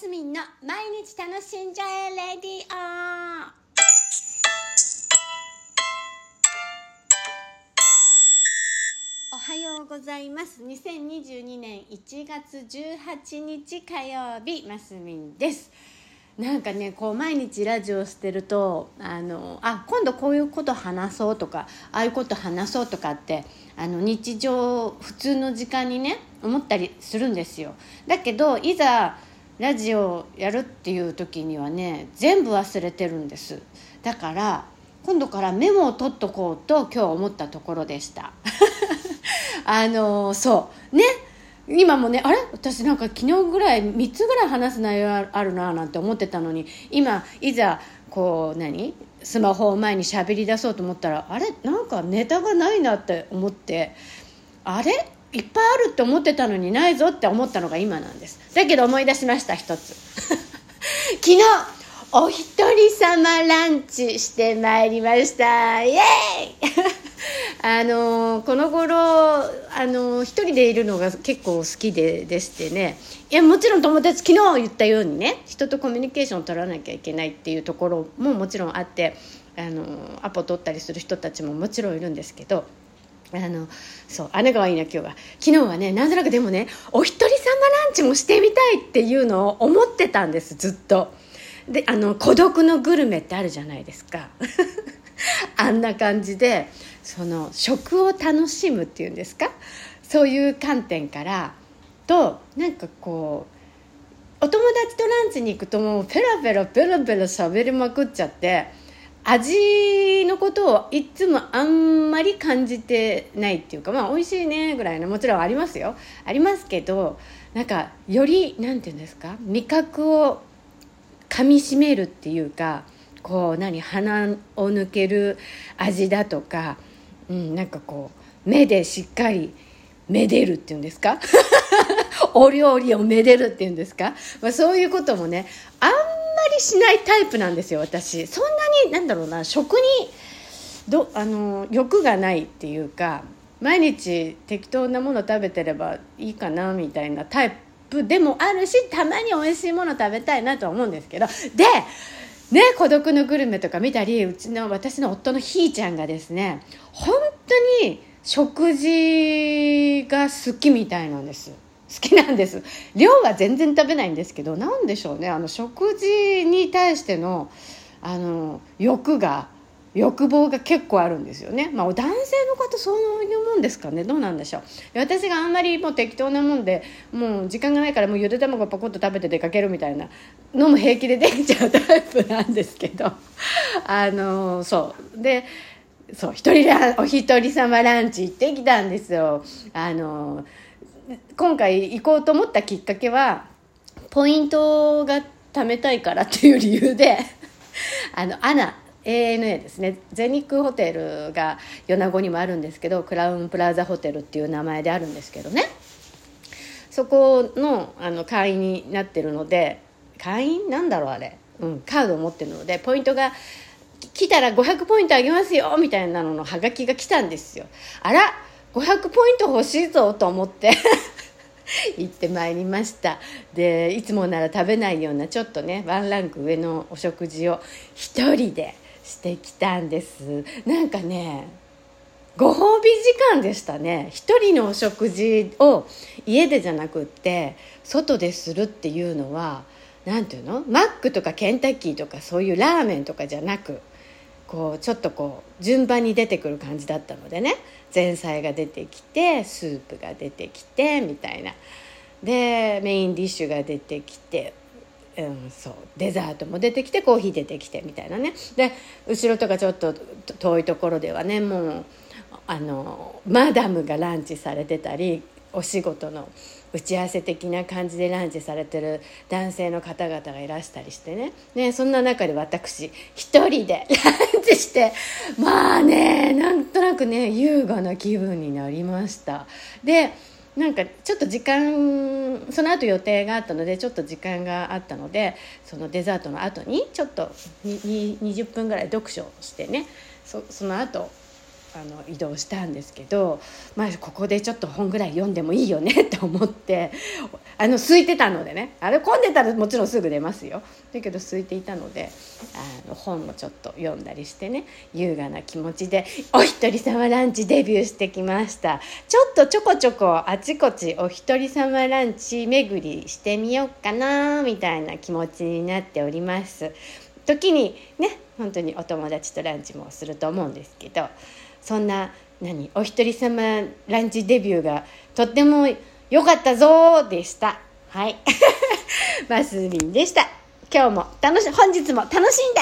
スミンの毎日楽しんじゃえレディオおはようございます。2022年1月18日火曜日マスミンです。なんかねこう毎日ラジオしてるとあのあ今度こういうこと話そうとかああいうこと話そうとかってあの日常普通の時間にね思ったりするんですよ。だけどいざラジオやるっていう時にはね全部忘れてるんです。だから今度からメモを取っとこうと今日思ったところでした。あのそう。ね。今もねあれ？私なんか昨日ぐらい3つぐらい話す内容あるななんて思ってたのに今いざこう何？スマホを前に喋り出そうと思ったらあれ？なんかネタがないなって思ってあれ？いっぱいあるって思ってたのにないぞって思ったのが今なんです。だけど思い出しました一つ。昨日お一人様ランチしてまいりました。イエーイ！あのこの頃あの一人でいるのが結構好きででしてね。いやもちろん友達昨日言ったようにね人とコミュニケーションを取らなきゃいけないっていうところももちろんあってあのアポ取ったりする人たちももちろんいるんですけどあのそう姉がいいな今日は。昨日はねなんとなくでもねお一人様ランチもしてみたいっていうのを思ってたんですずっと。であの孤独のグルメってあるじゃないですか。あんな感じでその食を楽しむっていうんですか？そういう観点からとなんかこうお友達とランチに行くともうペラペラペラペラ喋りまくっちゃって味のことをいつもあんまり感じてないっていうかまあ美味しいねぐらいのもちろんありますよありますけどなんかより何て言うんですか味覚をかみしめるっていうかこう何鼻を抜ける味だとか、うん、なんかこう目でしっかりめでるっていうんですか？お料理をめでるっていうんですか、まあ、そういうこともねあんまりしないタイプなんですよ私。そんなになんだろうな食にどあの欲がないっていうか毎日適当なもの食べてればいいかなみたいなタイプでもあるしたまに美味しいもの食べたいなとは思うんですけど。でね孤独のグルメとか見たりうちの私の夫のひーちゃんがですね本当に食事が好きみたいなんです。好きなんです。量は全然食べないんですけど何でしょうね。あの食事に対してのあの欲が欲望が結構あるんですよね、まあ、男性の方そういうもんですかね。どうなんでしょう。私があんまりもう適当なもんでもう時間がないからもうゆで卵パコッと食べて出かけるみたいなのも平気でできちゃうタイプなんですけど。あのそう。でそう一人お一人様ランチ行ってきたんですよ。あの今回行こうと思ったきっかけはポイントが貯めたいからっていう理由で あのアナ ANA ですね。全日空ホテルが米子にもあるんですけどクラウンプラザホテルっていう名前であるんですけどね。そこのあの会員になってるので会員なんだろうあれ、うん、カードを持ってるのでポイントが来たら500ポイントあげますよみたいなののハガキが来たんですよ。あら500ポイント欲しいぞと思って。行ってまいりました。でいつもなら食べないようなちょっとねワンランク上のお食事を一人でしてきたんです。なんかねご褒美時間でしたね。一人のお食事を家でじゃなくって外でするっていうのは何ていうの？マックとかケンタッキーとかそういうラーメンとかじゃなくこうちょっとこう順番に出てくる感じだったのでね。前菜が出てきてスープが出てきてみたいな。でメインディッシュが出てきて、うん、そう。デザートも出てきてコーヒー出てきてみたいなね。で後ろとかちょっと遠いところではねもうあのマダムがランチされてたりお仕事の打ち合わせ的な感じでランチされてる男性の方々がいらしたりしてね。ねそんな中で私一人で ランチしてまあねなんとなくね優雅な気分になりました。でなんかちょっと時間その後予定があったのでちょっと時間があったのでそのデザートの後にちょっと20分ぐらい読書をしてね。そその後あの移動したんですけど、まあ、ここでちょっと本ぐらい読んでもいいよね と思ってあの空いてたのでねあれ混んでたらもちろんすぐ出ますよ。だけど空いていたのであの本もちょっと読んだりしてね優雅な気持ちでお一人様ランチデビューしてきました。ちょっとちょこちょこあちこちお一人様ランチ巡りしてみようかなみたいな気持ちになっております。時にね本当にお友達とランチもすると思うんですけどそんな何お一人様ランチデビューがとっても良かったぞでした。はい。マスミンでした。今日も楽し本日も楽しんで。